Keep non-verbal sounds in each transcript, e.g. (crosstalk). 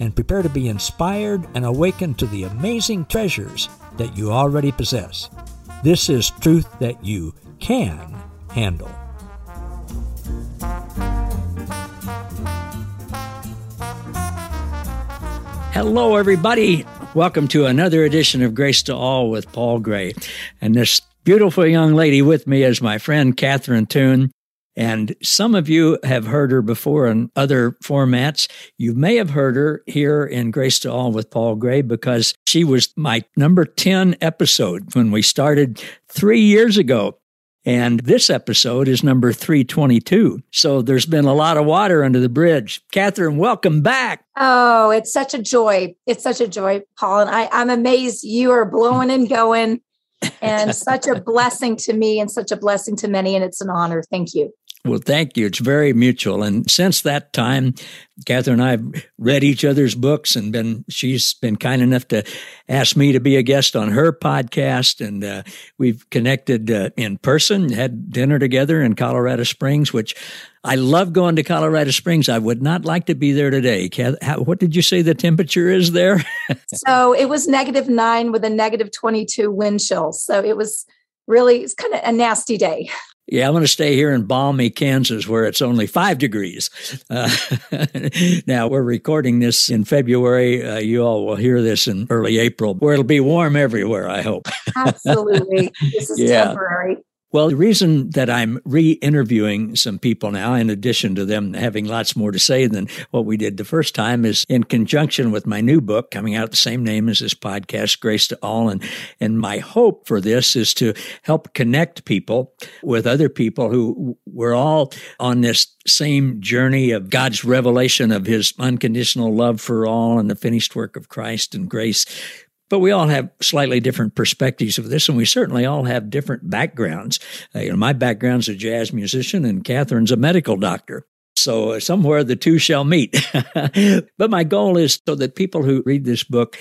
and prepare to be inspired and awakened to the amazing treasures that you already possess. This is truth that you can handle. Hello, everybody. Welcome to another edition of Grace to All with Paul Gray. And this beautiful young lady with me is my friend Catherine Toon. And some of you have heard her before in other formats. You may have heard her here in Grace to All with Paul Gray because she was my number 10 episode when we started three years ago. And this episode is number 322. So there's been a lot of water under the bridge. Catherine, welcome back. Oh, it's such a joy. It's such a joy, Paul. And I, I'm amazed you are blowing and going and (laughs) such a blessing to me and such a blessing to many. And it's an honor. Thank you. Well, thank you. It's very mutual. And since that time, Catherine and I have read each other's books and been, she's been kind enough to ask me to be a guest on her podcast. And uh, we've connected uh, in person, had dinner together in Colorado Springs, which I love going to Colorado Springs. I would not like to be there today. How, what did you say the temperature is there? (laughs) so it was negative nine with a negative 22 wind chill. So it was really, it's kind of a nasty day. Yeah, I'm going to stay here in balmy Kansas where it's only five degrees. Uh, (laughs) now, we're recording this in February. Uh, you all will hear this in early April, where it'll be warm everywhere, I hope. (laughs) Absolutely. This is yeah. temporary. Well, the reason that I'm re interviewing some people now, in addition to them having lots more to say than what we did the first time, is in conjunction with my new book coming out the same name as this podcast, Grace to All. And, and my hope for this is to help connect people with other people who we're all on this same journey of God's revelation of his unconditional love for all and the finished work of Christ and grace but we all have slightly different perspectives of this, and we certainly all have different backgrounds. Uh, you know, my background's a jazz musician, and Catherine's a medical doctor. So uh, somewhere the two shall meet. (laughs) but my goal is so that people who read this book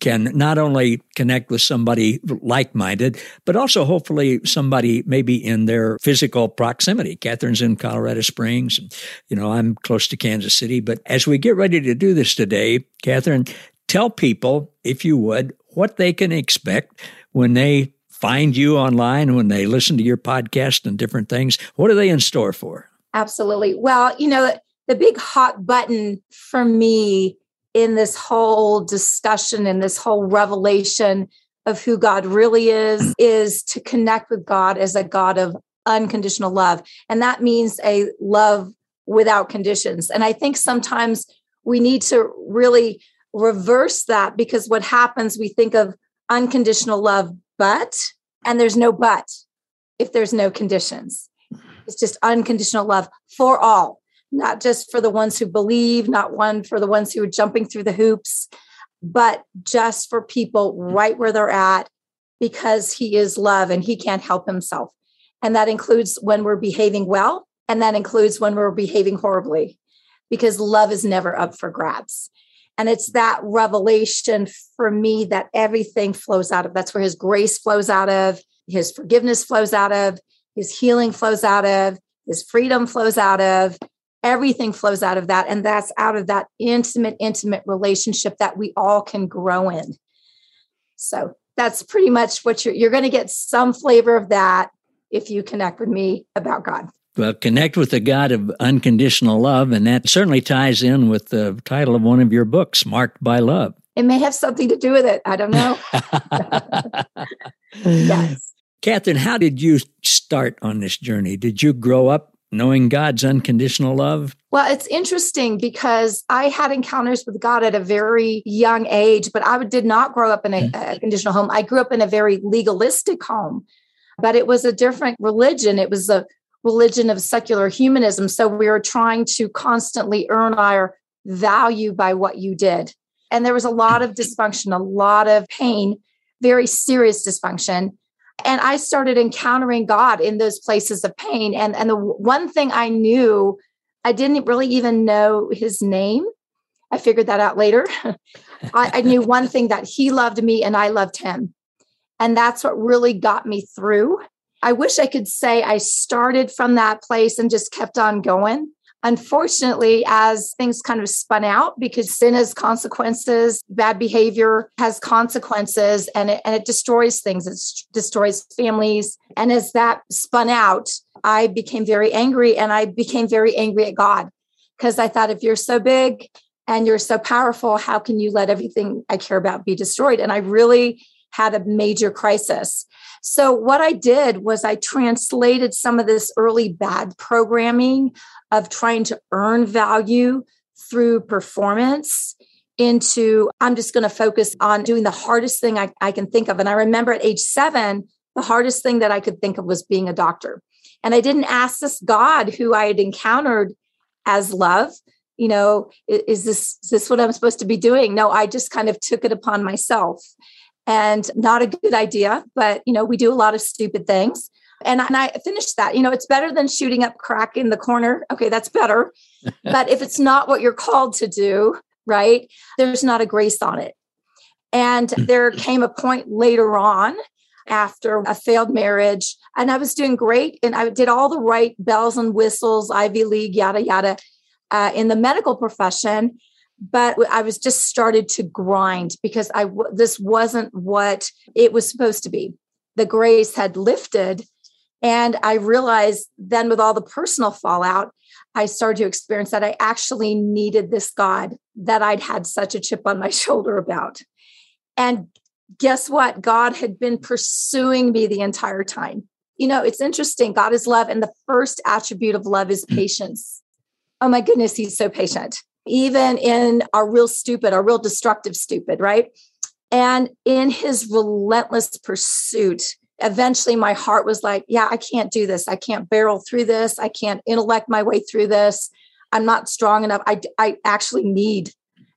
can not only connect with somebody like minded, but also hopefully somebody maybe in their physical proximity. Catherine's in Colorado Springs. And, you know, I'm close to Kansas City. But as we get ready to do this today, Catherine, tell people, if you would, what they can expect when they find you online, when they listen to your podcast and different things. What are they in store for? Absolutely. Well, you know, the big hot button for me in this whole discussion and this whole revelation of who God really is (clears throat) is to connect with God as a God of unconditional love. And that means a love without conditions. And I think sometimes we need to really reverse that because what happens, we think of unconditional love, but, and there's no but if there's no conditions. It's just unconditional love for all, not just for the ones who believe, not one for the ones who are jumping through the hoops, but just for people right where they're at because he is love and he can't help himself. And that includes when we're behaving well, and that includes when we're behaving horribly because love is never up for grabs. And it's that revelation for me that everything flows out of. That's where his grace flows out of, his forgiveness flows out of, his healing flows out of, his freedom flows out of. Everything flows out of that. And that's out of that intimate, intimate relationship that we all can grow in. So that's pretty much what you're, you're going to get some flavor of that if you connect with me about God. Well, connect with the God of unconditional love, and that certainly ties in with the title of one of your books, Marked by Love. It may have something to do with it. I don't know. (laughs) (laughs) yes. Catherine, how did you start on this journey? Did you grow up knowing God's unconditional love? Well, it's interesting because I had encounters with God at a very young age, but I did not grow up in a, a (laughs) conditional home. I grew up in a very legalistic home, but it was a different religion. It was a religion of secular humanism. So we were trying to constantly earn our value by what you did. And there was a lot of dysfunction, a lot of pain, very serious dysfunction. And I started encountering God in those places of pain. And, and the one thing I knew, I didn't really even know his name. I figured that out later. (laughs) I, I knew one thing that he loved me and I loved him. And that's what really got me through. I wish I could say I started from that place and just kept on going. Unfortunately, as things kind of spun out because sin has consequences, bad behavior has consequences, and it, and it destroys things, it destroys families. And as that spun out, I became very angry and I became very angry at God because I thought, if you're so big and you're so powerful, how can you let everything I care about be destroyed? And I really had a major crisis. So, what I did was I translated some of this early bad programming of trying to earn value through performance into I'm just going to focus on doing the hardest thing I, I, can think of. And I remember at age seven, the hardest thing that I could think of was being a doctor. And I didn't ask this God who I had encountered as love, you know, is this is this what I'm supposed to be doing? No, I just kind of took it upon myself and not a good idea. But, you know, we do a lot of stupid things. And, and I finished that. You know, it's better than shooting up crack in the corner. Okay, that's better. (laughs) but if it's not what you're called to do, right, there's not a grace on it. And (clears throat) there came a point later on after a failed marriage, and I was doing great. And I did all the right bells and whistles, Ivy League, yada, yada, uh, in the medical profession but I was just started to grind because I this wasn't what it was supposed to be. The grace had lifted, and I realized then with all the personal fallout, I started to experience that I actually needed this God that I'd had such a chip on my (laughs) shoulder about. And guess what? God had been pursuing me the entire time. You know, it's interesting. God is love, and the first attribute of love is mm. patience. Oh my goodness, he's so patient even in our real stupid, our real destructive stupid, right? And in his relentless pursuit, eventually my heart was like, yeah, I can't do this. I can't barrel through this. I can't intellect my way through this. I'm not strong enough. I, I actually need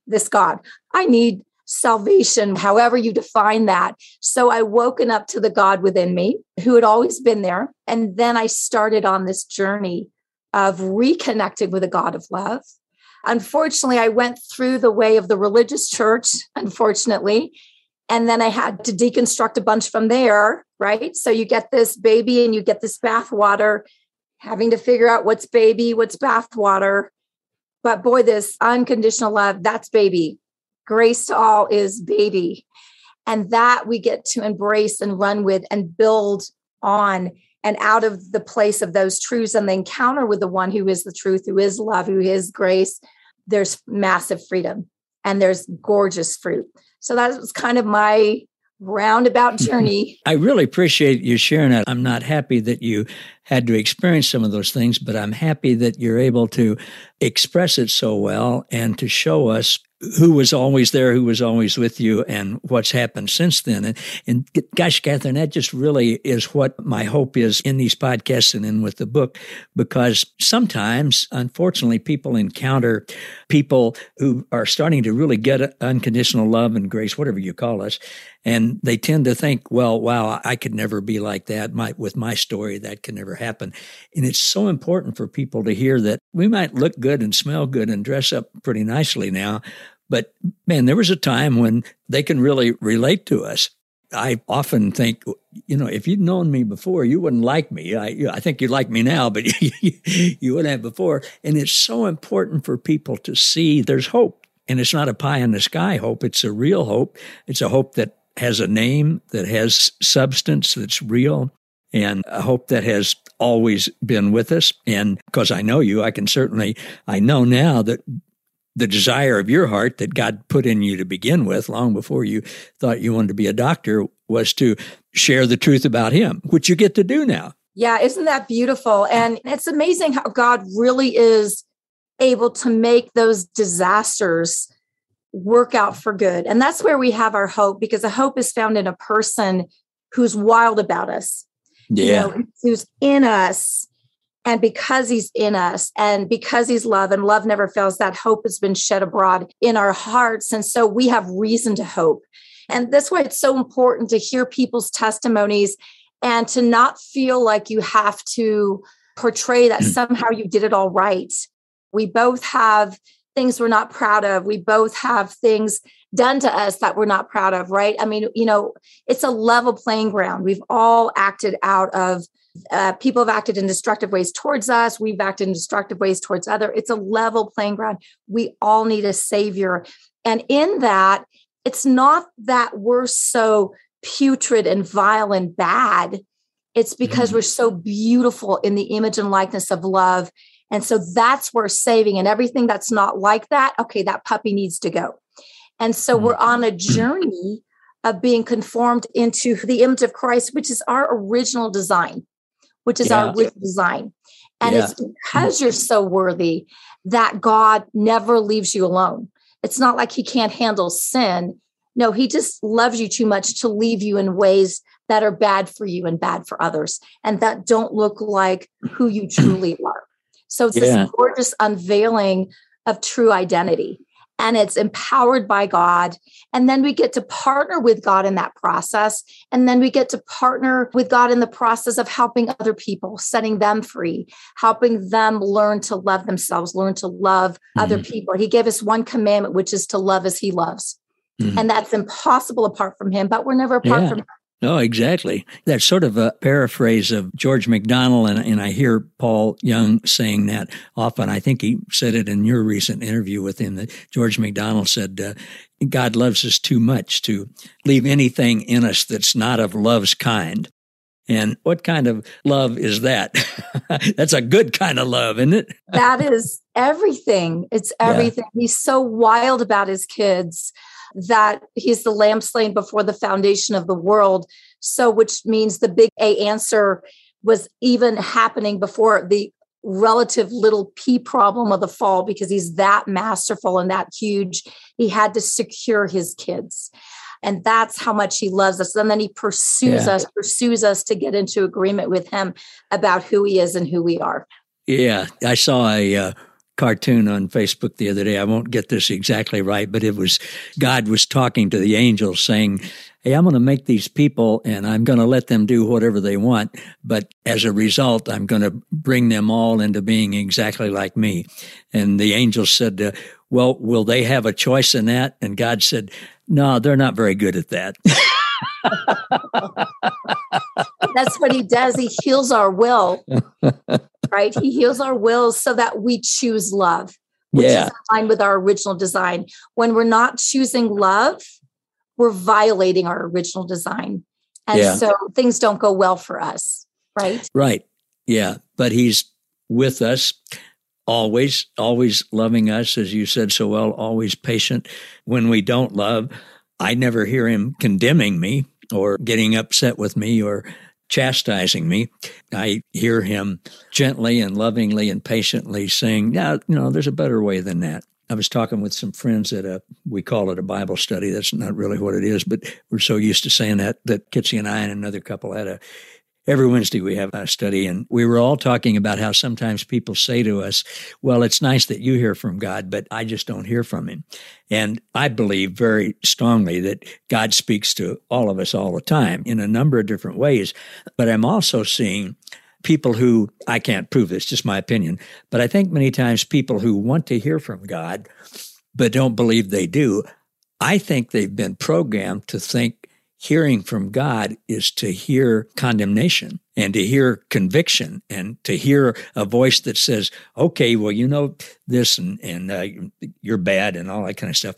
this God. I need salvation, however you define that. So I woken up to the God within me who had always been there. And then I started on this journey of reconnecting with a God of love Unfortunately, I went through the way of the religious church, unfortunately. And then I had to deconstruct a bunch from there, right? So you get this baby and you get this bath water, having to figure out what's baby, what's bath water. But boy, this unconditional love, that's baby. Grace to all is baby. And that we get to embrace and run with and build on and out of the place of those truths and the encounter with the one who is the truth, who is love, who is grace, there's massive freedom and there's gorgeous fruit. So that was kind of my roundabout journey. I really appreciate you sharing that. I'm not happy that you had to experience some of those things, but I'm happy that you're able to express it so well and to show us who was always there, who was always with you, and what's happened since then. And, and gosh, Catherine, that just really is what my hope is in these podcasts and in with the book, because sometimes, unfortunately, people encounter people who are starting to really get unconditional love and grace, whatever you call us, and they tend to think, well, wow, I could never be like that. My, with my story, that can never happen. And it's so important for people to hear that we might look good and smell good and dress up pretty nicely now, but man, there was a time when they can really relate to us. I often think, you know, if you'd known me before, you wouldn't like me. I, I think you like me now, but (laughs) you, you wouldn't have before. And it's so important for people to see there's hope. And it's not a pie in the sky hope. It's a real hope. It's a hope that has a name, that has substance, that's real, and a hope that has always been with us. And because I know you, I can certainly, I know now that the desire of your heart that God put in you to begin with, long before you thought you wanted to be a doctor, was to share the truth about Him, which you get to do now. Yeah, isn't that beautiful? And it's amazing how God really is able to make those disasters work out for good. And that's where we have our hope because the hope is found in a person who's wild about us. Yeah. You know, who's in us And because he's in us and because he's love and love never fails, that hope has been shed abroad in our hearts. And so we have reason to hope. And that's why it's so important to hear people's testimonies and to not feel like you have to portray that mm. somehow you did it all right. We both have things we're not proud of. We both have things done to us that we're not proud of, right? I mean, you know, it's a level playing ground. We've all acted out of uh, people have acted in destructive ways towards us. We've acted in destructive ways towards other. It's a level playing ground. We all need a savior, and in that, it's not that we're so putrid and vile and bad. It's because mm-hmm. we're so beautiful in the image and likeness of love. And so that's where saving and everything that's not like that, okay, that puppy needs to go. And so we're mm-hmm. on a journey of being conformed into the image of Christ, which is our original design, which is yeah. our original design. And yeah. it's because you're so worthy that God never leaves you alone. It's not like he can't handle sin. No, he just loves you too much to leave you in ways that are bad for you and bad for others and that don't look like who you (clears throat) truly are. So it's yeah. this gorgeous unveiling of true identity and it's empowered by God. And then we get to partner with God in that process. And then we get to partner with God in the process of helping other people, setting them free, helping them learn to love themselves, learn to love mm-hmm. other people. He gave us one commandment, which is to love as He loves. Mm-hmm. And that's impossible apart from Him, but we're never apart yeah. from Him. No, exactly. That's sort of a paraphrase of George MacDonald, and, and, I hear Paul Young saying that often. I think he said it in your recent interview with him that George MacDonald said, uh, God loves us too much to leave anything in us that's not of love's kind. And what kind of love is that? (laughs) that's a good kind of love, isn't it? that is everything. It's everything. Yeah. He's so wild about his kids that he's the lamb slain before the foundation of the world. So, which means the big A answer was even happening before the relative little p problem of the fall because he's that masterful and that huge. He had to secure his kids. And that's how much he loves us. And then he pursues yeah. us, pursues us to get into agreement with him about who he is and who we are. Yeah. I saw a, uh, cartoon on Facebook the other day. I won't get this exactly right, but it was God was talking to the angels saying, Hey, I'm going to make these people and I'm going to let them do whatever they want. But as a result, I'm going to bring them all into being exactly like me. And the angels said, uh, Well, will they have a choice in that? And God said, No, they're not very good at that. (laughs) That's what he does. He heals our will, (laughs) right? He heals our wills so that we choose love, which yeah. is aligned with our original design. When we're not choosing love, we're violating our original design. And yeah. so things don't go well for us, right? Right. Yeah. But he's with us always, always loving us, as you said so well, always patient. When we don't love, I never hear him condemning me or getting upset with me or chastising me. I hear him gently and lovingly and patiently saying, "Yeah, you know, there's a better way than that." I was talking with some friends at a we call it a Bible study. That's not really what it is, but we're so used to saying that that Kitsy and I and another couple had a every Wednesday we have a study, and we were all talking about how sometimes people say to us, Well, it's nice that you hear from God, but I just don't hear from Him. And I believe very strongly that God speaks to all of us all the time in a number of different ways. But I'm also seeing people who, I can't prove this, just my opinion, but I think many times people who want to hear from God, but don't believe they do, I think they've been programmed to think hearing from God is to hear condemnation and to hear conviction and to hear a voice that says, okay, well, you know this and, and uh, you're bad and all that kind of stuff.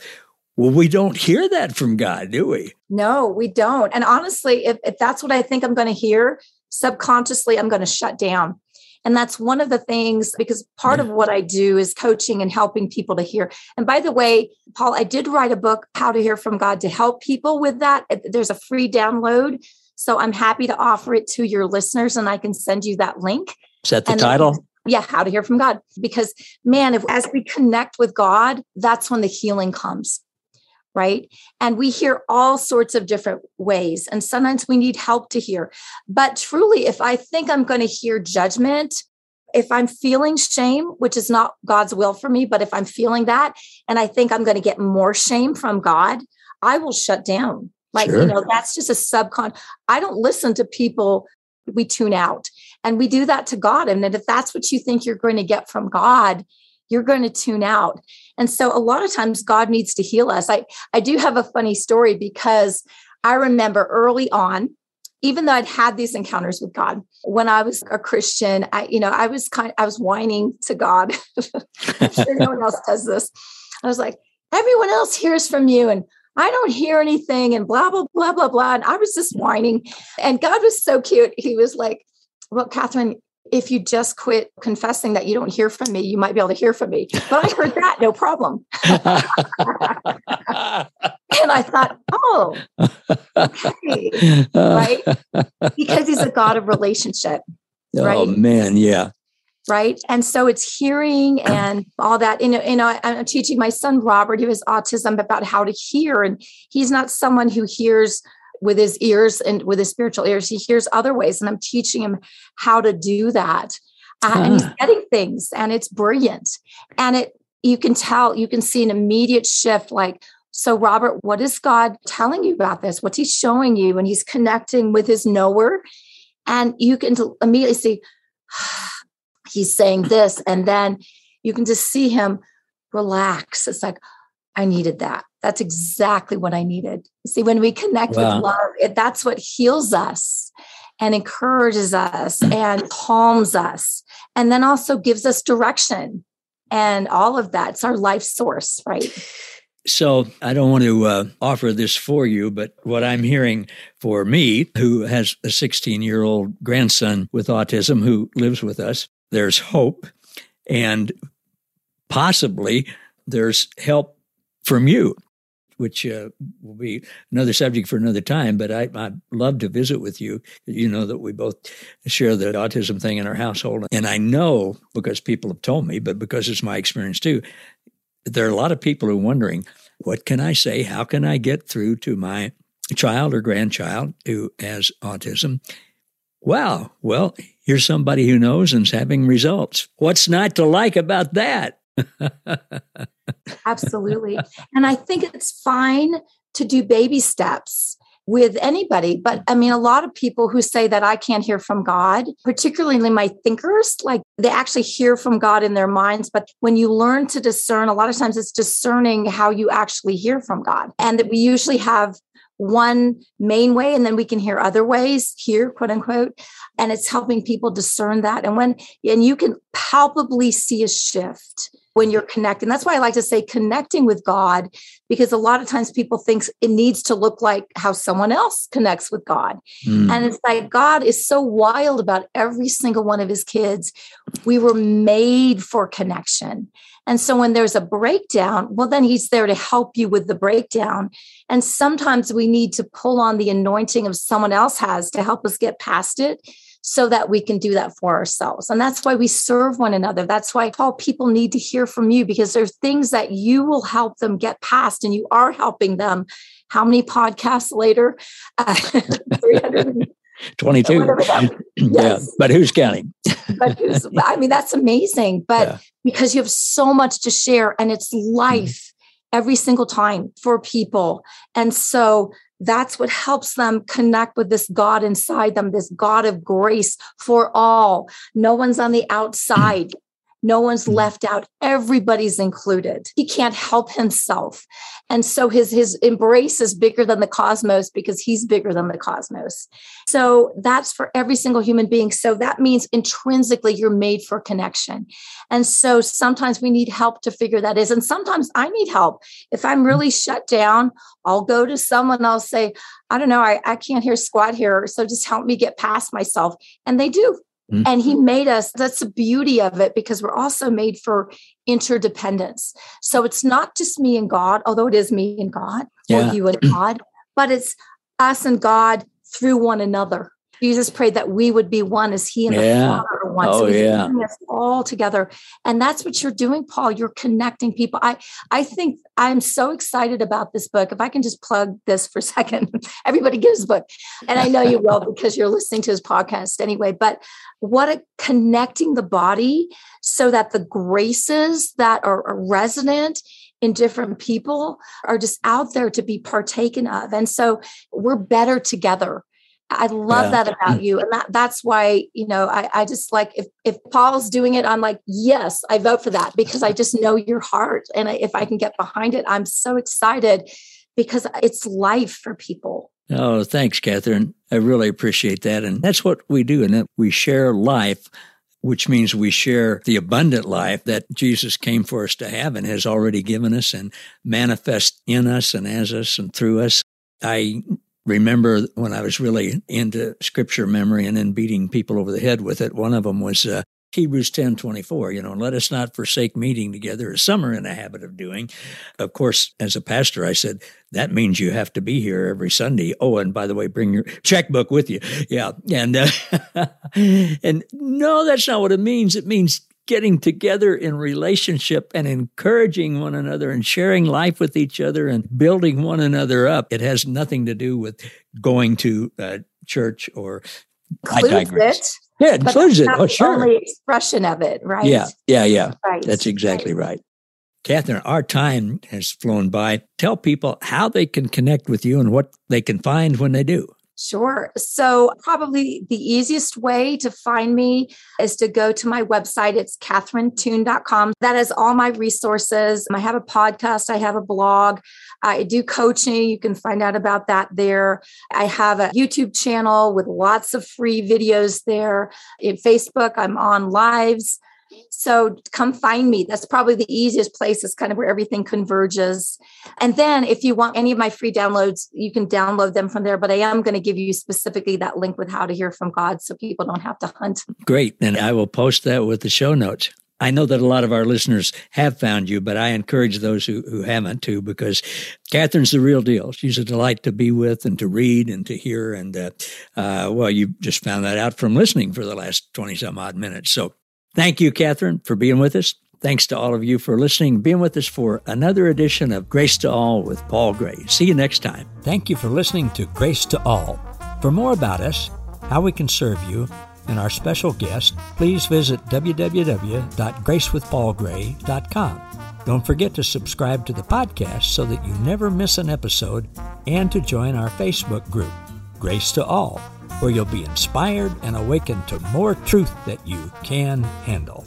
Well, we don't hear that from God, do we? No, we don't. And honestly, if, if that's what I think I'm going to hear, subconsciously, I'm going to shut down and that's one of the things because part of what I do is coaching and helping people to hear. And by the way, Paul, I did write a book, How to Hear from God, to help people with that. There's a free download. So I'm happy to offer it to your listeners and I can send you that link. Is that the and title? yeah, how to hear from God. Because man, if as we connect with God, that's when the healing comes right? And we hear all sorts of different ways. And sometimes we need help to hear. But truly, if I think I'm going to hear judgment, if I'm feeling shame, which is not God's will for me, but if I'm feeling that and I think I'm going to get more shame from God, I will shut down. Like, sure. you know, that's just a subcon. I don't listen to people, we tune out. And we do that to God. And if that's what you think you're going to get from God, you're going to tune out. And so a lot of times God needs to heal us. I, I do have a funny story because I remember early on, even though I'd had these encounters with God, when I was a Christian, I, you know, I was kind I was whining to God. (laughs) I'm sure no one else does this. I was like, everyone else hears from you and I don't hear anything and blah, blah, blah, blah, blah. And I was just whining. And God was so cute. He was like, well, Catherine, if you just quit confessing that you don't hear from me, you might be able to hear from me. But I heard that, no problem. (laughs) and I thought, oh, okay, right? Because he's a God of relationship. (laughs) Oh, right? Oh man, yeah. Right. And so it's hearing (clears throat) and all that. You know, you know, I'm teaching my son Robert, who has autism, about how to hear. And he's not someone who hears with his ears and with his spiritual ears. He hears other ways, and I'm teaching him how to do that. Uh, And he's ah. getting things, and it's brilliant. And it you can tell, you can see an immediate shift. Like, so Robert, what is God telling you about this? What's He showing you? And He's connecting with His knower, and you can immediately see (sighs) he's saying this, and then you can just see him relax. It's like I needed that. That's exactly what I needed. See, when we connect wow. with love, it, that's what heals us and encourages us and calms us, and then also gives us direction and all of that. It's our life source, right? So I don't want to uh, offer this for you, but what I'm hearing for me, who has a 16 year old grandson with autism who lives with us, there's hope and possibly there's help from you which uh, will be another subject for another time. But I, I'd love to visit with you. You know that we both share the autism thing in our household. And I know because people have told me, but because it's my experience too, there are a lot of people who are wondering, what can I say? How can I get through to my child or grandchild who has autism? Wow. Well, here's somebody who knows and's having results. What's not to like about that? Absolutely. And I think it's fine to do baby steps with anybody. But I mean, a lot of people who say that I can't hear from God, particularly my thinkers, like they actually hear from God in their minds. But when you learn to discern, a lot of times it's discerning how you actually hear from God. And that we usually have one main way and then we can hear other ways here quote unquote and it's helping people discern that and when and you can palpably see a shift when you're connecting. That's why I like to say connecting with God, because a lot of times people think it needs to look like how someone else connects with God. Mm. And it's like God is so wild about every single one of his kids. We were made for connection. And so when there's a breakdown, well, then he's there to help you with the breakdown. And sometimes we need to pull on the anointing of someone else has to help us get past it so that we can do that for ourselves. And that's why we serve one another. That's why all people need to hear from you because there's things that you will help them get past and you are helping them. How many podcasts later? Uh, (laughs) 22. (clears throat) yeah, but who's counting? but (laughs) who's, I mean, that's amazing. But yeah. because you have so much to share and it's life every single time for people. And so that's what helps them connect with this God inside them, this God of grace for all. No one's on the mm. outside. No one's mm. left out. Everybody's included. He can't help himself. And so his, his embrace is bigger than the cosmos because he's bigger than the cosmos. So that's for every single human being. So that means intrinsically you're made for connection. And so sometimes we need help to figure that is. And sometimes I need help. If I'm mm. really shut down, I'll go to someone, I'll say, I don't know, I, I can't hear squat here. So just help me get past myself. And they do. Mm-hmm. And he made us, that's the beauty of it, because we're also made for interdependence. So it's not just me and God, although it is me and God, yeah. or you and God, but it's us and God through one another. Jesus prayed that we would be one as he and yeah. the Father are one. Oh, so he's yeah. us all together. And that's what you're doing, Paul. You're connecting people. I, I think I'm so excited about this book. If I can just plug this for a (laughs) second, everybody gives a book. And I know you will (laughs) because you're listening to his podcast anyway. But what a connecting the body so that the graces that are, are resonant in different people are just out there to be partaken of. And so we're better together. I love yeah. that about you. And that that's why, you know, I, I just like if if Paul's doing it, I'm like, yes, I vote for that because I just know your heart. And I, if I can get behind it, I'm so excited because it's life for people. Oh, thanks, Catherine. I really appreciate that. And that's what we do. And that we share life which means we share the abundant life that Jesus came for us to have and has already given us and manifest in us and as us and through us. I remember when I was really into scripture memory and then beating people over the head with it. One of them was uh, Hebrews 10 24, you know, let us not forsake meeting together as some are in a habit of doing. Of course, as a pastor, I said, that means you have to be here every Sunday. Oh, and by the way, bring your checkbook with you. Yeah. And, uh, (laughs) and no, that's not what it means. It means getting together in relationship and encouraging one another and sharing life with each other and building one another up. It has nothing to do with going to uh, church or I digress. It. Yeah, includes it. Oh, sure. Only expression of it, right? Yeah, yeah, yeah. Right. That's exactly right. right. Catherine, our time has flown by. Tell people how they can connect with you and what they can find when they do. Sure. So, probably the easiest way to find me is to go to my website. It's catherinetoon.com. That has all my resources. I have a podcast, I have a blog, I do coaching. You can find out about that there. I have a YouTube channel with lots of free videos there. In Facebook, I'm on lives. So come find me. That's probably the easiest place. It's kind of where everything converges. And then if you want any of my free downloads, you can download them from there. But I am going to give you specifically that link with how to hear from God so people don't have to hunt. Great. And I will post that with the show notes. I know that a lot of our listeners have found you, but I encourage those who, who haven't to because Catherine's the real deal. She's a delight to be with and to read and to hear. And, uh, uh, well, you just found that out from listening for the last 20 some odd minutes. So Thank you, Catherine, for being with us. Thanks to all of you for listening, being with us for another edition of Grace to All with Paul Gray. See you next time. Thank you for listening to Grace to All. For more about us, how we can serve you, and our special guest, please visit www.gracewithpaulgray.com. Don't forget to subscribe to the podcast so that you never miss an episode and to join our Facebook group, Grace to All where you'll be inspired and awakened to more truth that you can handle.